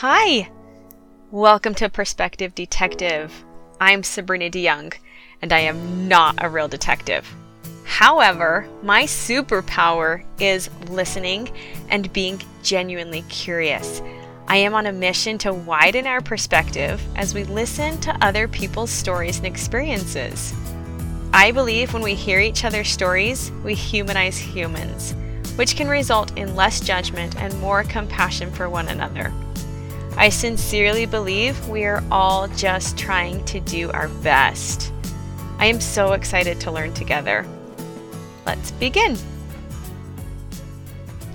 Hi! Welcome to Perspective Detective. I'm Sabrina DeYoung, and I am not a real detective. However, my superpower is listening and being genuinely curious. I am on a mission to widen our perspective as we listen to other people's stories and experiences. I believe when we hear each other's stories, we humanize humans, which can result in less judgment and more compassion for one another. I sincerely believe we are all just trying to do our best. I am so excited to learn together. Let's begin.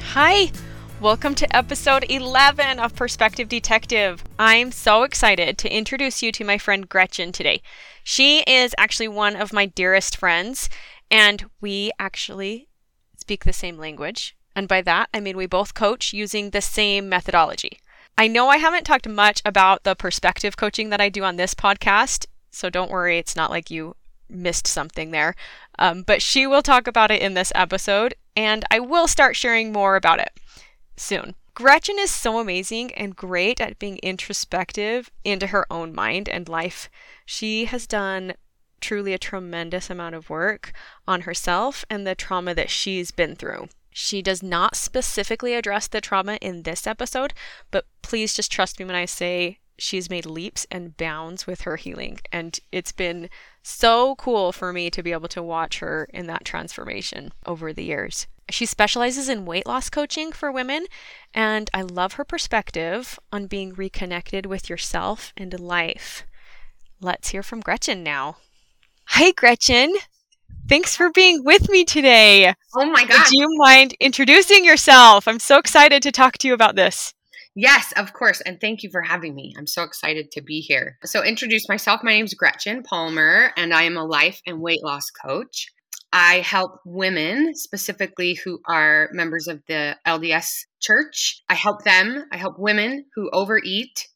Hi, welcome to episode 11 of Perspective Detective. I'm so excited to introduce you to my friend Gretchen today. She is actually one of my dearest friends, and we actually speak the same language. And by that, I mean we both coach using the same methodology. I know I haven't talked much about the perspective coaching that I do on this podcast, so don't worry, it's not like you missed something there. Um, but she will talk about it in this episode, and I will start sharing more about it soon. Gretchen is so amazing and great at being introspective into her own mind and life. She has done truly a tremendous amount of work on herself and the trauma that she's been through. She does not specifically address the trauma in this episode, but please just trust me when I say she's made leaps and bounds with her healing. And it's been so cool for me to be able to watch her in that transformation over the years. She specializes in weight loss coaching for women, and I love her perspective on being reconnected with yourself and life. Let's hear from Gretchen now. Hi, Gretchen. Thanks for being with me today. Oh my God. Do you mind introducing yourself? I'm so excited to talk to you about this. Yes, of course. And thank you for having me. I'm so excited to be here. So, introduce myself. My name is Gretchen Palmer, and I am a life and weight loss coach. I help women specifically who are members of the LDS church. I help them, I help women who overeat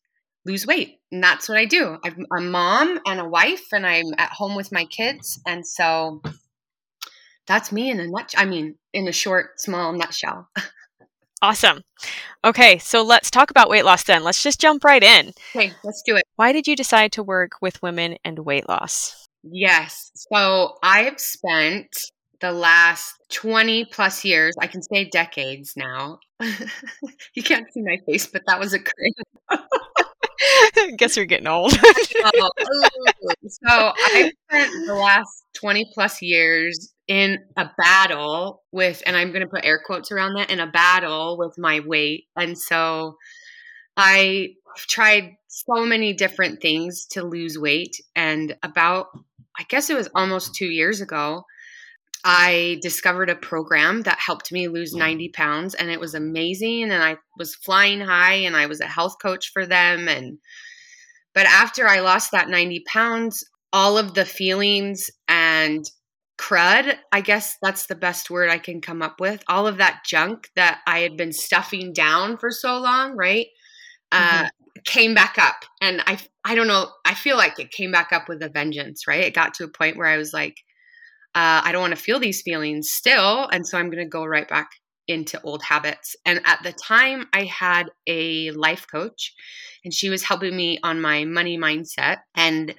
lose weight. And that's what I do. I'm a mom and a wife, and I'm at home with my kids. And so that's me in a nutshell. I mean, in a short, small nutshell. Awesome. Okay, so let's talk about weight loss then. Let's just jump right in. Okay, let's do it. Why did you decide to work with women and weight loss? Yes. So I've spent the last 20 plus years, I can say decades now. you can't see my face, but that was a cringe. Guess you're getting old. oh, so I've spent the last 20 plus years in a battle with, and I'm going to put air quotes around that, in a battle with my weight. And so I tried so many different things to lose weight. And about, I guess it was almost two years ago, I discovered a program that helped me lose mm. 90 pounds and it was amazing. And I was flying high and I was a health coach for them. And, but after I lost that 90 pounds, all of the feelings and crud, I guess that's the best word I can come up with. All of that junk that I had been stuffing down for so long, right? Uh, mm-hmm. Came back up. And I, I don't know, I feel like it came back up with a vengeance, right? It got to a point where I was like, uh, I don't want to feel these feelings still. And so I'm going to go right back into old habits. And at the time, I had a life coach, and she was helping me on my money mindset. And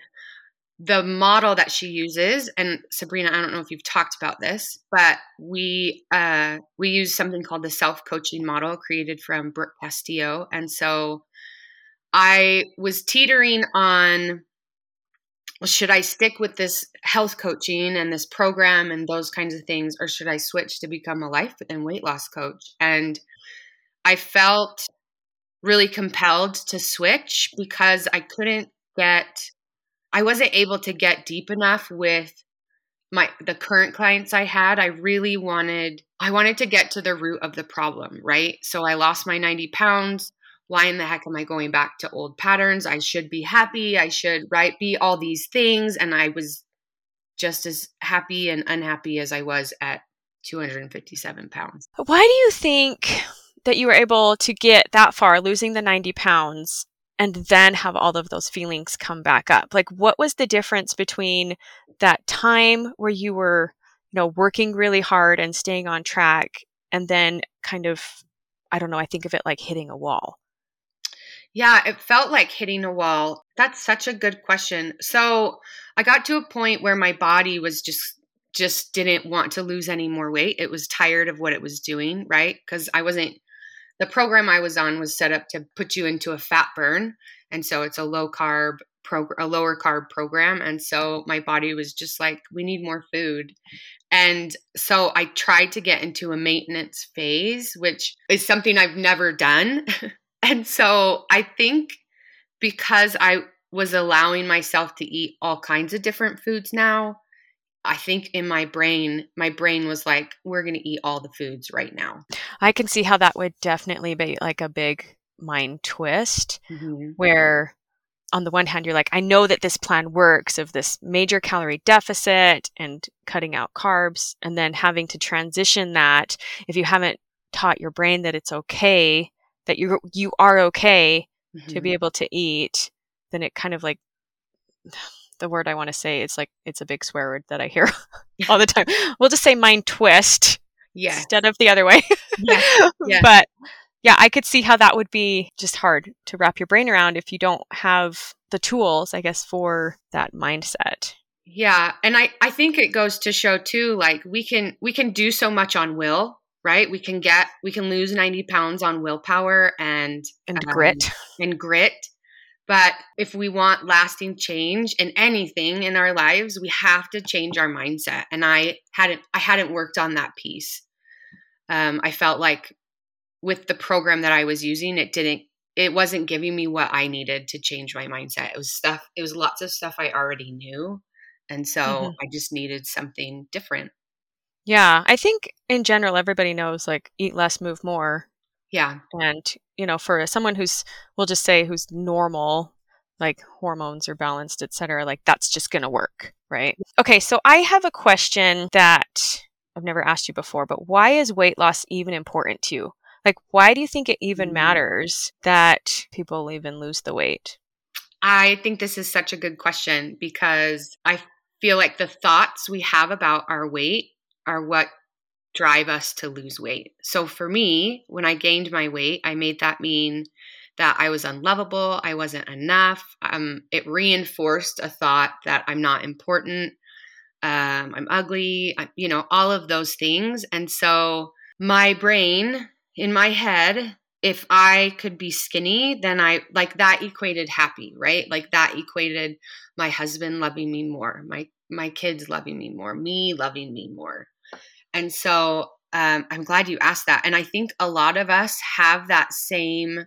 the model that she uses and sabrina i don't know if you've talked about this but we uh, we use something called the self-coaching model created from brooke castillo. And so i was teetering on well, should i stick with this health coaching and this program and those kinds of things or should i switch to become a life and weight loss coach? And i felt really compelled to switch because i couldn't get I wasn't able to get deep enough with my the current clients I had. I really wanted I wanted to get to the root of the problem, right? So I lost my 90 pounds. Why in the heck am I going back to old patterns? I should be happy. I should right be all these things and I was just as happy and unhappy as I was at 257 pounds. Why do you think that you were able to get that far, losing the 90 pounds, and then have all of those feelings come back up like what was the difference between that time where you were you know working really hard and staying on track and then kind of i don't know i think of it like hitting a wall Yeah, it felt like hitting a wall. That's such a good question. So, I got to a point where my body was just just didn't want to lose any more weight. It was tired of what it was doing, right? Cuz I wasn't the program I was on was set up to put you into a fat burn, and so it's a low carb program, a lower carb program, and so my body was just like we need more food. And so I tried to get into a maintenance phase, which is something I've never done. and so I think because I was allowing myself to eat all kinds of different foods now, I think in my brain, my brain was like, we're going to eat all the foods right now. I can see how that would definitely be like a big mind twist mm-hmm. where on the one hand, you're like, I know that this plan works of this major calorie deficit and cutting out carbs, and then having to transition that if you haven't taught your brain that it's okay, that you you are okay mm-hmm. to be mm-hmm. able to eat, then it kind of like the word I want to say it's like it's a big swear word that I hear all the time. We'll just say mind twist. Yeah. Instead of the other way. yeah. yeah. But yeah, I could see how that would be just hard to wrap your brain around if you don't have the tools, I guess, for that mindset. Yeah, and I I think it goes to show too like we can we can do so much on will, right? We can get we can lose 90 pounds on willpower and and um, grit. And grit. But if we want lasting change in anything in our lives, we have to change our mindset. And I hadn't I hadn't worked on that piece. Um, I felt like with the program that I was using, it didn't it wasn't giving me what I needed to change my mindset. It was stuff it was lots of stuff I already knew. And so mm-hmm. I just needed something different. Yeah, I think in general everybody knows like eat less, move more. Yeah. And you know, for someone who's we'll just say who's normal, like hormones are balanced, etc., like that's just going to work, right? Okay, so I have a question that I've never asked you before, but why is weight loss even important to you? Like, why do you think it even mm. matters that people even lose the weight? I think this is such a good question because I feel like the thoughts we have about our weight are what drive us to lose weight. So for me, when I gained my weight, I made that mean that I was unlovable, I wasn't enough. Um, it reinforced a thought that I'm not important, um, I'm ugly, I, you know, all of those things. And so my brain in my head, if I could be skinny, then I like that equated happy, right? Like that equated my husband loving me more, my my kids loving me more, me loving me more. And so um, I'm glad you asked that. And I think a lot of us have that same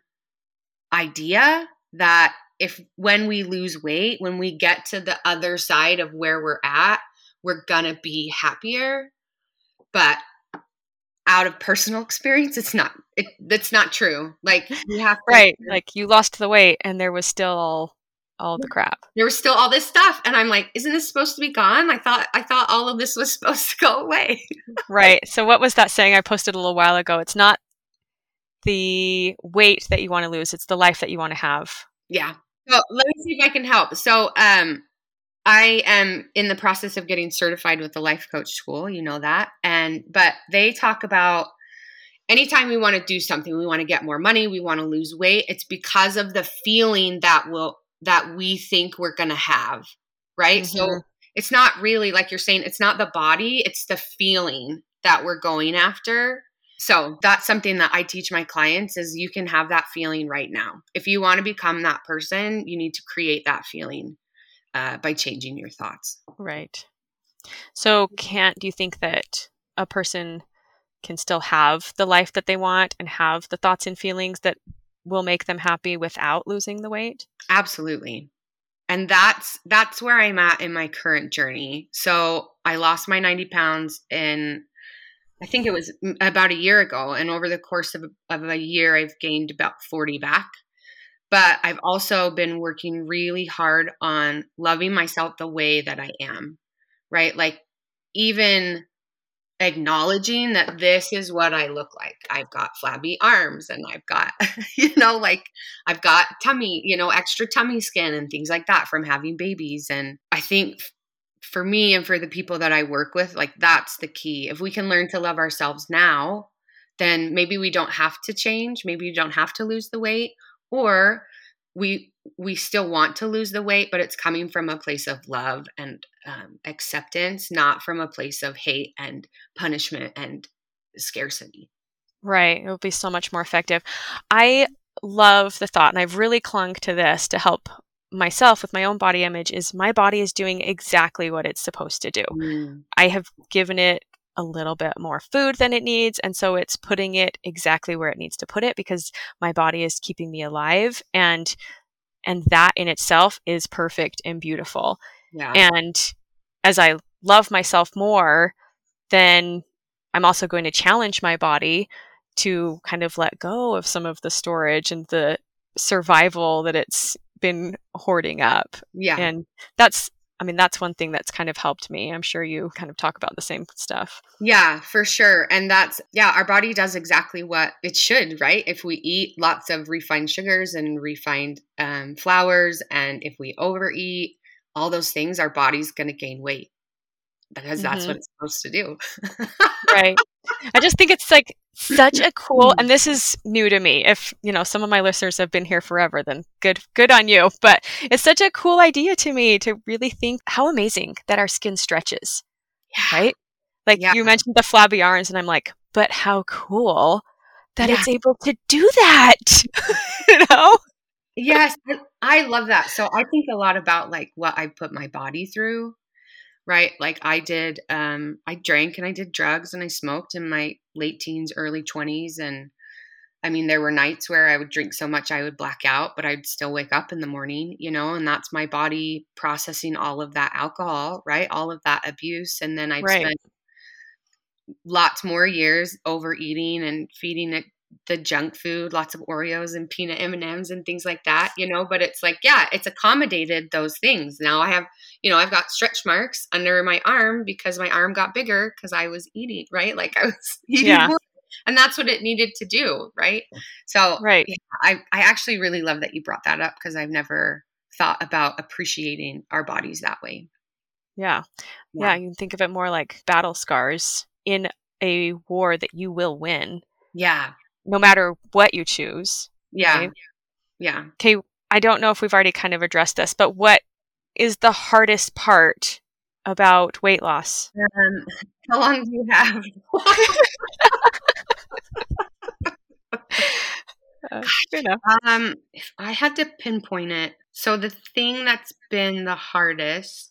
idea that if when we lose weight, when we get to the other side of where we're at, we're gonna be happier. But out of personal experience it's not it, not true like you have to, right like you lost the weight and there was still all, the crap. There was still all this stuff and i'm like isn't this supposed to be gone? I thought i thought all of this was supposed to go away. Right. So what was that saying i posted a little while ago? It's not the weight that you want to lose it's the life that you want to have. Yeah. So let me see if i can help. So um I am in the process of getting certified with the life coach school, you know that. And but they talk about anytime we want to do something, we want to get more money, we want to lose weight, it's because of the feeling that will that we think we're going to have, right? Mm-hmm. So it's not really like you're saying it's not the body, it's the feeling that we're going after. So that's something that I teach my clients is you can have that feeling right now. If you want to become that person, you need to create that feeling uh, by changing your thoughts. Right. So, can't do you think that a person can still have the life that they want and have the thoughts and feelings that will make them happy without losing the weight? Absolutely. And that's that's where I'm at in my current journey. So, I lost my 90 pounds in I think it was about a year ago and over the course of, of a year I've gained about 40 back. But I've also been working really hard on loving myself the way that I am, right? Like, even acknowledging that this is what I look like. I've got flabby arms and I've got, you know, like I've got tummy, you know, extra tummy skin and things like that from having babies. And I think for me and for the people that I work with, like that's the key. If we can learn to love ourselves now, then maybe we don't have to change. Maybe you don't have to lose the weight, or we we still want to lose the weight but it's coming from a place of love and um, acceptance not from a place of hate and punishment and scarcity. Right it will be so much more effective. I love the thought and i've really clung to this to help myself with my own body image is my body is doing exactly what it's supposed to do. Mm. i have given it a little bit more food than it needs and so it's putting it exactly where it needs to put it because my body is keeping me alive and and that in itself is perfect and beautiful yeah. And as i love myself more then i'm also going to challenge my body to kind of let go of some of the storage and the survival that it's been hoarding up. Yeah. And that's i mean that's one thing that's kind of helped me. I'm sure you kind of talk about the same stuff. Yeah, for sure. And that's, yeah, our body does exactly what it should, right? If we eat lots of refined sugars and refined um, flours, and if we overeat, all those things, our body's going to gain weight because that's Mhm. what it's supposed to do. right i just think it's like such a cool and this is new to me if you know some of my listeners have been here forever then good good on you but it's such a cool idea to me to really think how amazing that our skin stretches Yeah. right like Yeah. you mentioned the flabby arms and i'm like but how cool that Yeah. it's able to do that you know Yes, I- I love that. So I think a lot about like what I put my body through, right? Like I did, um, I drank and I did drugs and I smoked in my late teens, early 20s. And I mean, there were nights where I would drink so much I would black out, but I'd still wake up in the morning, you know, and that's my body processing all of that alcohol, right? All of that abuse. And then I'd Right. spent lots more years overeating and feeding it the junk food, lots of Oreos and peanut M&Ms and things like that, you know, but it's like, yeah, it's accommodated those things. Now I have, you know, I've got stretch marks under my arm because my arm got bigger because I was eating, right? Like I was eating Yeah. more. And that's what it needed to do, right? So right yeah, I, I actually really love that you brought that up because I've never thought about appreciating our bodies that way. yeah yeah you can think of it more like battle scars in a war that you will win Yeah. No matter what you choose Yeah. Right. Yeah. okay i don't know if we've already kind of addressed this but what is the hardest part about weight loss Um, how long do you have? uh, Um, if I had to pinpoint it, so the thing that's been the hardest,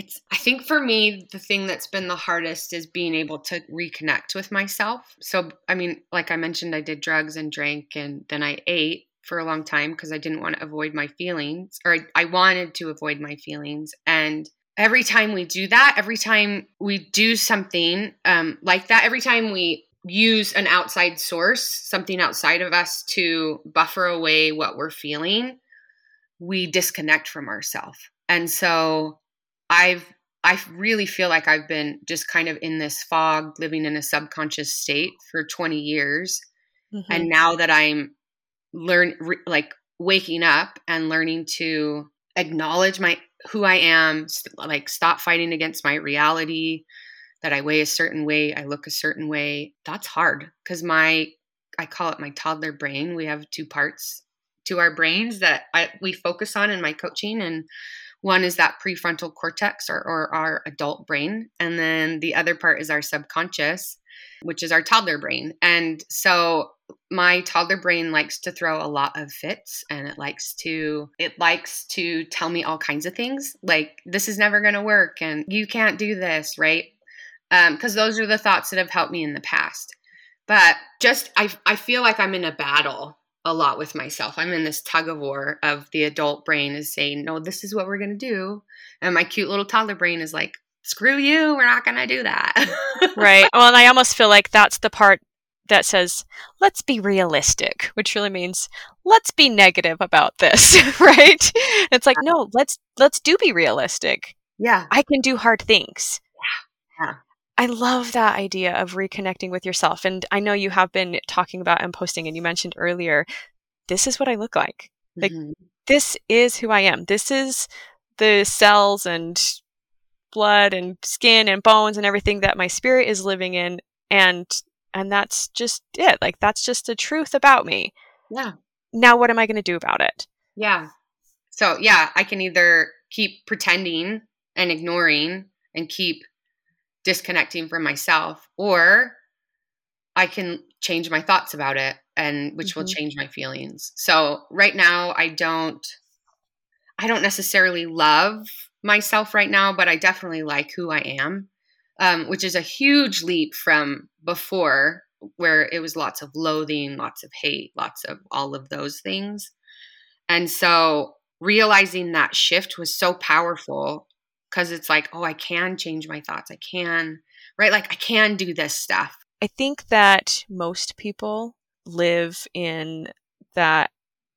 it's I think for me the thing that's been the hardest is being able to reconnect with myself. So I mean, like I mentioned, I did drugs and drank, and then I ate for a long time because I didn't want to avoid my feelings, or I, I wanted to avoid my feelings, and every time we do that, every time we do something um, like that, every time we use an outside source, something outside of us to buffer away what we're feeling, we disconnect from ourselves. And so I've I really feel like I've been just kind of in this fog, living in a subconscious state for 20 years. Mhm. And now that I'm learn re, like waking up and learning to acknowledge my who I am, st- like stop fighting against my reality, that I weigh a certain way, I look a certain way. That's hard because my I call it my toddler brain. We have two parts to our brains that I, we focus on in my coaching and one is that prefrontal cortex or, or our adult brain and then the other part is our subconscious which is our toddler brain. And so my toddler brain likes to throw a lot of fits and it likes to it likes to tell me all kinds of things like this is never going to work and you can't do this right? Um, because those are the thoughts that have helped me in the past. But just I, I feel like i'm in a battle a lot with myself. I'm in this tug of war of the adult brain is saying no this is what we're going to do. And my cute little toddler brain is like screw you we're not going to do that. Right. Well and i almost feel like that's the part that says let's be realistic which really means let's be negative about this right? It's like no let's let's do be realistic. Yeah. I can do hard things. I love that idea of reconnecting with yourself and i know you have been talking about and posting and you mentioned earlier this is what i look like Like, Mhm. this is who i am this is the cells and blood and skin and bones and everything that my spirit is living in and and that's just it like that's just the truth about me yeah now what am I going to do about it? Yeah. So, yeah, I can either keep pretending and ignoring and keep disconnecting from myself or I can change my thoughts about it and which mm-hmm. will change my feelings. So, right now I don't I don't necessarily love myself right now, but I definitely like who I am. Um, which is a huge leap from before where it was lots of loathing, lots of hate, lots of all of those things. And so realizing that shift was so powerful because it's like, oh, I can change my thoughts. I can, right? Like, I can do this stuff. I think that most people live in that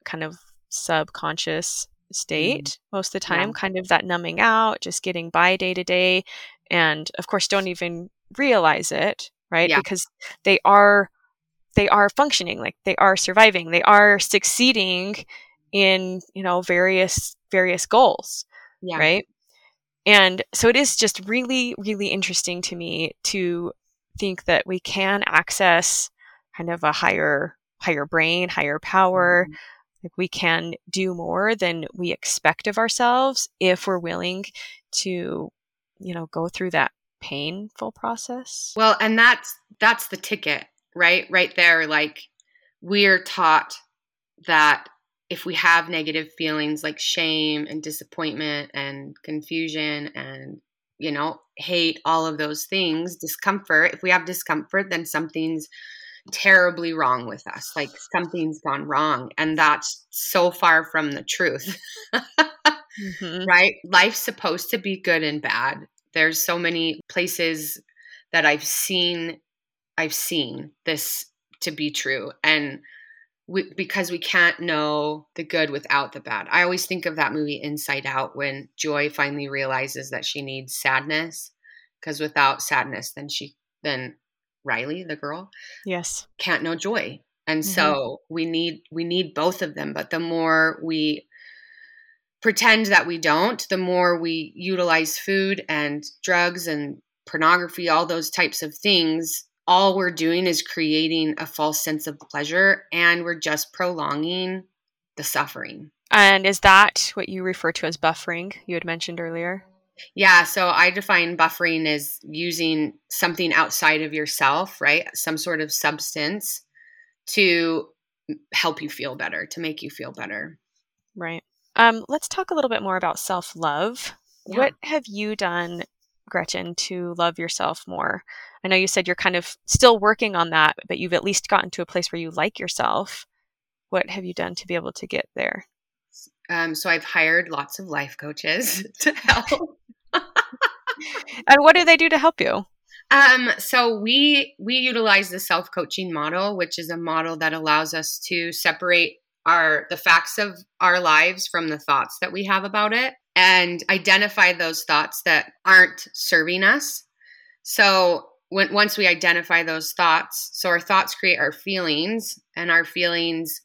kind of subconscious state mm. most of the time, yeah. kind of that numbing out, just getting by day to day. And of course, don't even realize it right yeah. because they are they are functioning like they are surviving they are succeeding in you know various various goals yeah. right and so it is just really really interesting to me to think that we can access kind of a higher higher brain higher power mm-hmm. like we can do more than we expect of ourselves if we're willing to you know go through that painful process. Well, and that's that's the ticket, right? Right there like we're taught that if we have negative feelings like shame and disappointment and confusion and you know, hate, all of those things, discomfort, if we have discomfort, then something's terribly wrong with us. Like something's gone wrong. And that's so far from the truth. mm-hmm. Right? Life's supposed to be good and bad there's so many places that I've seen I've seen this to be true and we, because we can't know the good without the bad. I always think of that movie Inside Out when Joy finally realizes that she needs sadness because without sadness then she then Riley the girl yes can't know joy. And mm-hmm. so we need we need both of them but the more we pretend that we don't, the more we utilize food and drugs and pornography, all those types of things, all we're doing is creating a false sense of pleasure and we're just prolonging the suffering. And is that what you refer to as buffering you had mentioned earlier? Yeah, so I define buffering as using something outside of yourself, right? Some sort of substance to help you feel better, to make you feel better. Right. Um, let's talk a little bit more about self love. Yeah. What have you done, Gretchen, to love yourself more? I know you said you're kind of still working on that, but you've at least gotten to a place where you like yourself. What have you done to be able to get there? Um, so I've hired lots of life coaches to help. and what do they do to help you? Um, so we we utilize the self coaching model, which is a model that allows us to separate our the facts of our lives from the thoughts that we have about it and identify those thoughts that aren't serving us. So when once we identify those thoughts, so our thoughts create our feelings and our feelings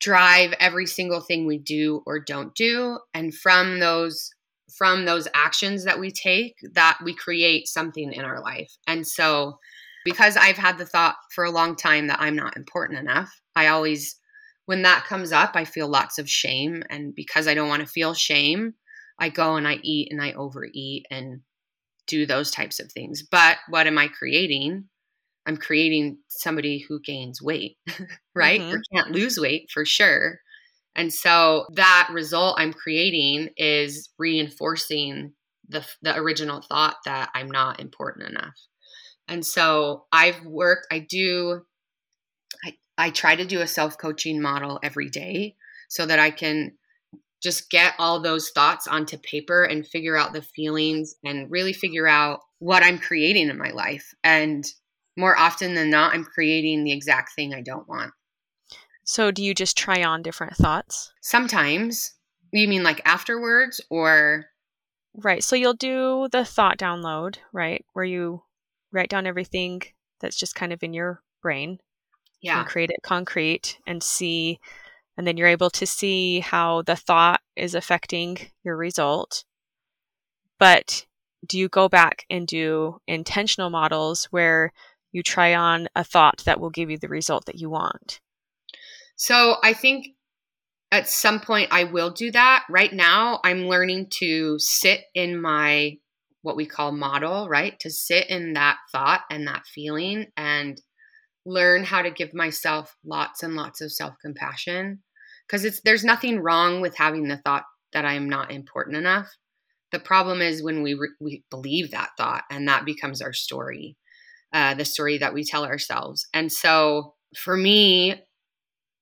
drive every single thing we do or don't do and from those from those actions that we take that we create something in our life. And so because I've had the thought for a long time that I'm not important enough, I always when that comes up, I feel lots of shame. And because I don't want to feel shame, I go and I eat and I overeat and do those types of things. But what am I creating? I'm creating somebody who gains weight, right? Mm-hmm. Or can't lose weight for sure. And so that result I'm creating is reinforcing the, the original thought that I'm not important enough. And so I've worked, I do I try to do a self coaching model every day so that I can just get all those thoughts onto paper and figure out the feelings and really figure out what I'm creating in my life. And more often than not, I'm creating the exact thing I don't want. So, do you just try on different thoughts? Sometimes. You mean like afterwards or? Right. So, you'll do the thought download, right? Where you write down everything that's just kind of in your brain yeah. and create it concrete and see and then you're able to see how the thought is affecting your result but do you go back and do intentional models where you try on a thought that will give you the result that you want so i think at some point I will do that. Right now, I'm learning to sit in my what we call model, right? To sit in that thought and that feeling and learn how to give myself lots and lots of self-compassion because it's there's nothing wrong with having the thought that I am not important enough. The problem is when we re- we believe that thought and that becomes our story, uh, the story that we tell ourselves. And so for me,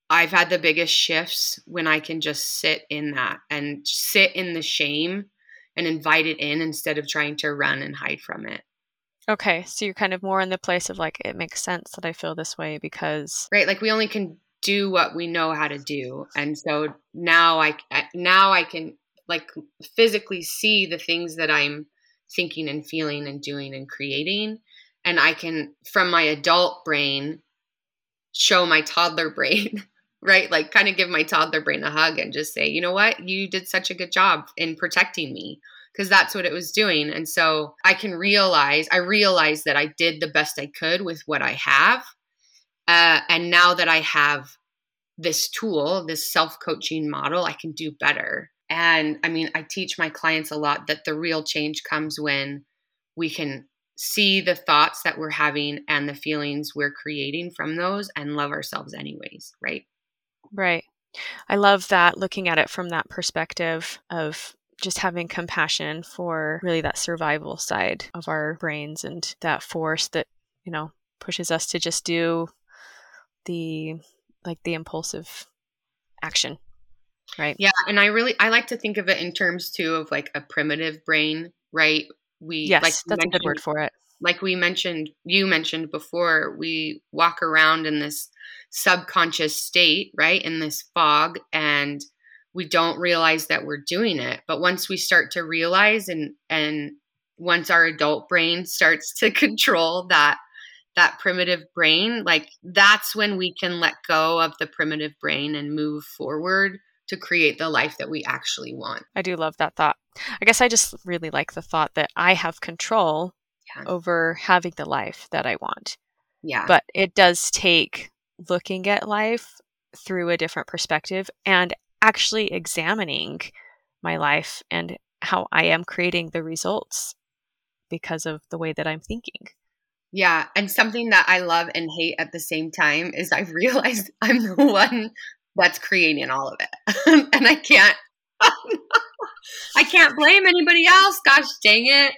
I've had the biggest shifts when I can just sit in that and sit in the shame and invite it in instead of trying to run and hide from it. Okay, so you're kind of more in the place of like it makes sense that I feel this way because right, like we only can do what we know how to do, and so now I now I can like physically see the things that I'm thinking and feeling and doing and creating, and I can from my adult brain show my toddler brain right? Like, kind of give my toddler brain a hug and just say, you know what? You did such a good job in protecting me because that's what it was doing. And so I can realize, I realize that I did the best I could with what I have. Uh, and now that I have this tool, this self coaching model, I can do better. And I mean, I teach my clients a lot that the real change comes when we can see the thoughts that we're having and the feelings we're creating from those and love ourselves anyways, right? Right. I love that looking at it from that perspective of just having compassion for really that survival side of our brains and that force that, you know, pushes us to just do the like the impulsive action. Right. Yeah, and I really I like to think of it in terms too of like a primitive brain, right? We yes, like that's a good word for it. Like we mentioned, you mentioned before, we walk around in this subconscious state, right? In this fog and we don't realize that we're doing it. But once we start to realize and and once our adult brain starts to control that that primitive brain, like that's when we can let go of the primitive brain and move forward to create the life that we actually want. I do love that thought. I guess I just really like the thought that I have control yeah. over having the life that I want. Yeah. But it does take looking at life through a different perspective and actually examining my life and how I am creating the results because of the way that I'm thinking. Yeah. And something that I love and hate at the same time is I've realized I'm the one that's creating all of it. and I can't I can't blame anybody else. Gosh dang it.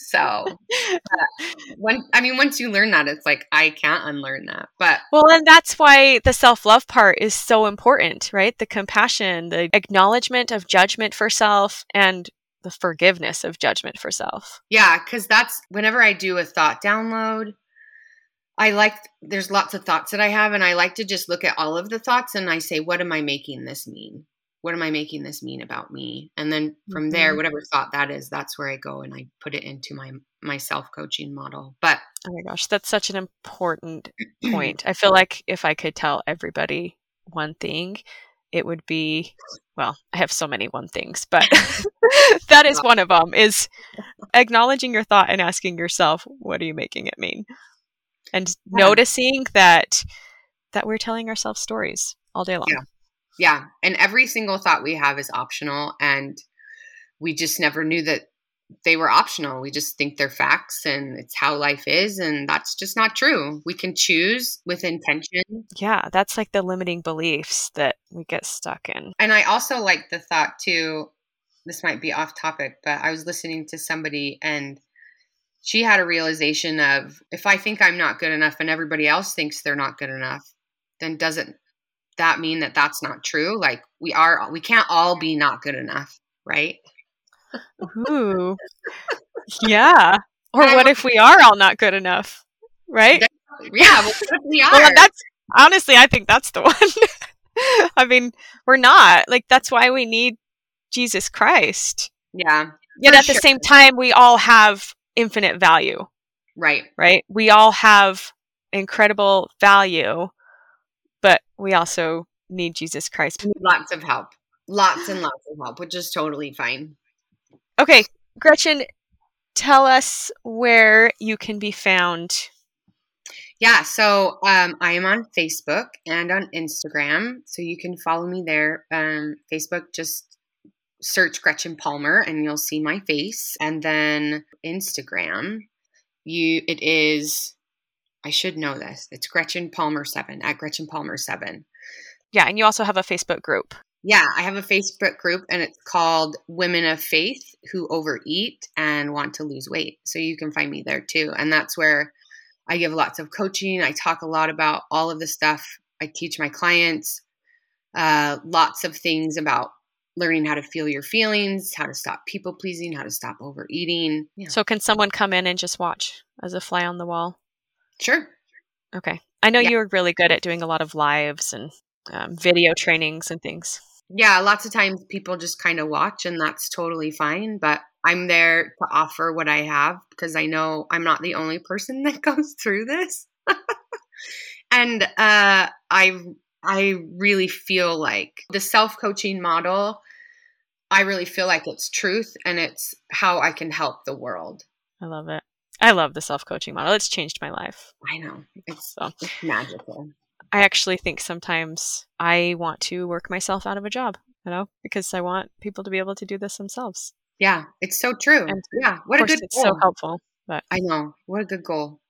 So, uh, when I mean, once you learn that, it's like I can't unlearn that. But well, and that's why the self love part is so important, right? The compassion, the acknowledgement of judgment for self, and the forgiveness of judgment for self. Yeah, because that's whenever I do a thought download. I like there's lots of thoughts that I have and I like to just look at all of the thoughts and I say what am I making this mean? What am I making this mean about me? And then from mm-hmm. there, whatever thought that is, that's where I go and I put it into my my self coaching model. But oh my gosh, that's such an important point. I feel like if I could tell everybody one thing, it would be well, I have so many one things, but that is one of them is acknowledging your thought and asking yourself, what are you making it mean? And yeah. noticing that that we're telling ourselves stories all day long. Yeah. Yeah. And every single thought we have is optional. And we just never knew that they were optional. We just think they're facts and it's how life is. And that's just not true. We can choose with intention. Yeah. That's like the limiting beliefs that we get stuck in. And I also like the thought too. This might be off topic, but I was listening to somebody and she had a realization of if I think I'm not good enough and everybody else thinks they're not good enough, then doesn't that mean that that's not true? Like we are, we can't all be not good enough, right? Ooh, yeah. Or what if we are all not good enough, right? Yeah, well, we are. Well, that's honestly, I think that's the one. I mean, we're not like that's why we need Jesus Christ. Yeah. Yet at sure. the same time, we all have infinite value. Right. Right. We all have incredible value we also need Jesus Christ. Lots of help. Lots and lots of help, which is totally fine. Okay, Gretchen, tell us where you can be found. Yeah, so um, I am on Facebook and on Instagram, so you can follow me there. Um, Facebook, just search Gretchen Palmer, and you'll see my face. And then Instagram, you it is. I should know this. It's Gretchen Palmer seven at Gretchen Palmer seven. Yeah, and you also have a Facebook group. Yeah, I have a Facebook group and it's called Women of Faith Who Overeat and Want to Lose Weight. So you can find me there too. And that's where I give lots of coaching. I talk a lot about all of the stuff. I teach my clients uh, lots of things about learning how to feel your feelings, how to stop people pleasing, how to stop overeating. Yeah. So, can someone come in and just watch as a fly on the wall? Sure. Okay. I know yeah. you're really good at doing a lot of lives and um, video trainings and things. Yeah, lots of times people just kind of watch, and that's totally fine. But I'm there to offer what I have because I know I'm not the only person that goes through this. and uh, I I really feel like the self coaching model. I really feel like it's truth and it's how I can help the world. I love it. I love the self coaching model. It's changed my life. I know. It's, so. it's magical. I actually think sometimes I want to work myself out of a job, you know, because I want people to be able to do this themselves. Yeah, it's so true. And yeah, what a good it's goal. so helpful. But I know. What a good goal.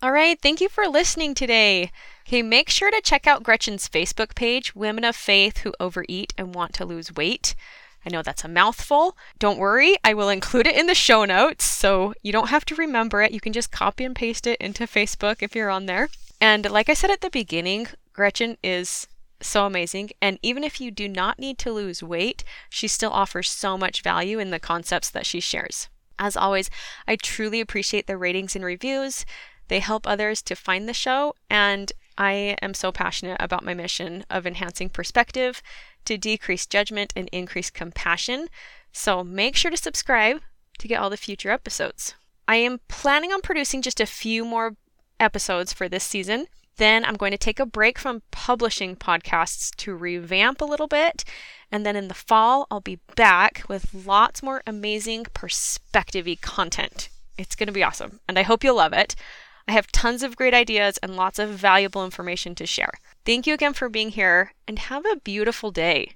All right, thank you for listening today. Okay, make sure to check out Gretchen's Facebook page, Women of Faith Who Overeat and Want to Lose Weight. I know that's a mouthful. Don't worry, I will include it in the show notes, so you don't have to remember it. You can just copy and paste it into Facebook if you're on there. And like I said at the beginning, Gretchen is so amazing. And even if you do not need to lose weight, she still offers so much value in the concepts that she shares. As always, I truly appreciate the ratings and reviews. They help others to find the show, and I am so passionate about my mission of enhancing perspective to decrease judgment and increase compassion. So make sure to subscribe to get all the future episodes. I am planning on producing just a few more episodes for this season. Then I'm going to take a break from publishing podcasts to revamp a little bit. And then in the fall, I'll be back with lots more amazing perspective content. It's going to be awesome, and I hope you'll love it. I have tons of great ideas and lots of valuable information to share. Thank you again for being here, and have a beautiful day.